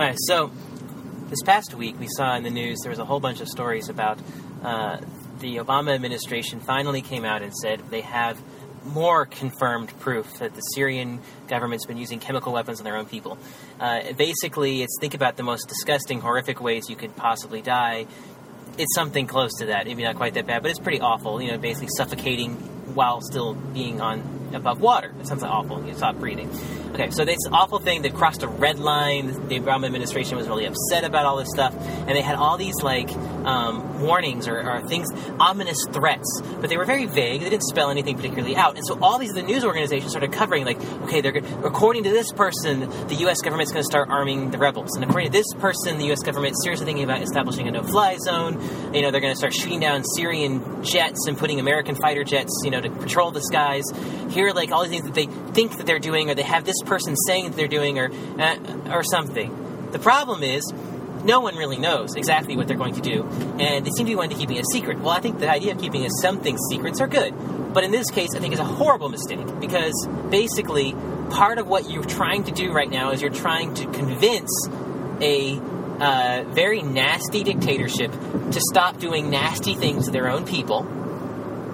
All right, so this past week we saw in the news there was a whole bunch of stories about uh, the Obama administration finally came out and said they have more confirmed proof that the Syrian government's been using chemical weapons on their own people. Uh, basically, it's think about the most disgusting, horrific ways you could possibly die. It's something close to that. Maybe not quite that bad, but it's pretty awful. You know, basically suffocating while still being on above water. It sounds awful. You stop breathing. Okay, so this awful thing that crossed a red line. The Obama administration was really upset about all this stuff, and they had all these like um, warnings or, or, things, ominous threats, but they were very vague. They didn't spell anything particularly out, and so all these the news organizations started covering like, okay, they're according to this person, the U.S. government's going to start arming the rebels, and according to this person, the U.S. government is seriously thinking about establishing a no-fly zone. You know, they're going to start shooting down Syrian jets and putting American fighter jets, you know, to patrol the skies. Here, like all these things that they think that they're doing, or they have this person saying that they're doing, or uh, or something. The problem is no one really knows exactly what they're going to do, and they seem to be wanting to keeping it a secret. Well, I think the idea of keeping some things secrets are good, but in this case, I think it's a horrible mistake because basically, part of what you're trying to do right now is you're trying to convince a uh, very nasty dictatorship to stop doing nasty things to their own people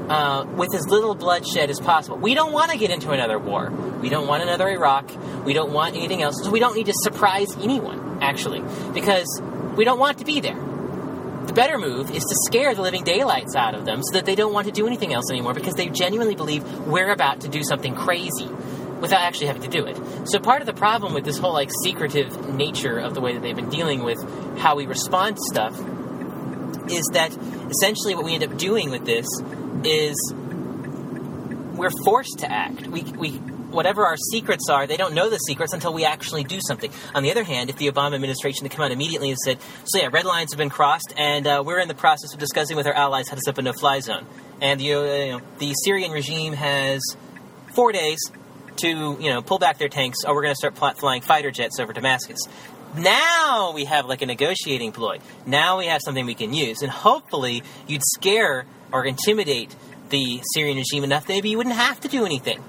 uh, with as little bloodshed as possible. We don't want to get into another war. We don't want another Iraq. We don't want anything else. So we don't need to surprise anyone, actually, because we don't want to be there. The better move is to scare the living daylights out of them so that they don't want to do anything else anymore because they genuinely believe we're about to do something crazy without actually having to do it. So part of the problem with this whole like secretive nature of the way that they've been dealing with how we respond to stuff is that essentially what we end up doing with this is we're forced to act. We, we, whatever our secrets are, they don't know the secrets until we actually do something. On the other hand, if the Obama administration had come out immediately and said, "So yeah, red lines have been crossed, and uh, we're in the process of discussing with our allies how to set up a no-fly zone," and you know, the Syrian regime has four days to you know pull back their tanks, or we're going to start flying fighter jets over Damascus. Now we have like a negotiating ploy. Now we have something we can use, and hopefully you'd scare or intimidate the Syrian regime enough that maybe you wouldn't have to do anything.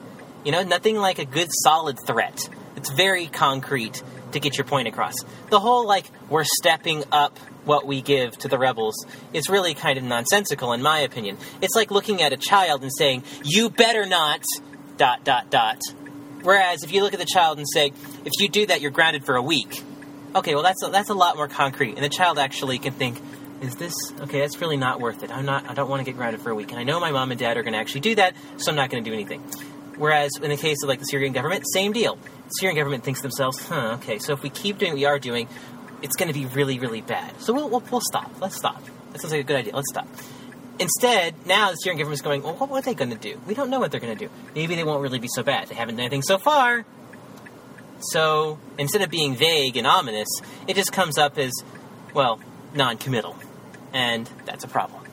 You know, nothing like a good solid threat. It's very concrete to get your point across. The whole like we're stepping up what we give to the rebels is really kind of nonsensical in my opinion. It's like looking at a child and saying, "You better not dot dot dot." Whereas if you look at the child and say, "If you do that, you're grounded for a week." Okay, well that's a, that's a lot more concrete, and the child actually can think, is this okay? That's really not worth it. I'm not. I don't want to get grounded for a week, and I know my mom and dad are going to actually do that, so I'm not going to do anything. Whereas in the case of like the Syrian government, same deal. The Syrian government thinks to themselves, huh? Okay, so if we keep doing what we are doing, it's going to be really, really bad. So we'll, we'll, we'll stop. Let's stop. That sounds like a good idea. Let's stop. Instead, now the Syrian government is going, well, what are they going to do? We don't know what they're going to do. Maybe they won't really be so bad. They haven't done anything so far. So instead of being vague and ominous, it just comes up as, well, non committal and that's a problem.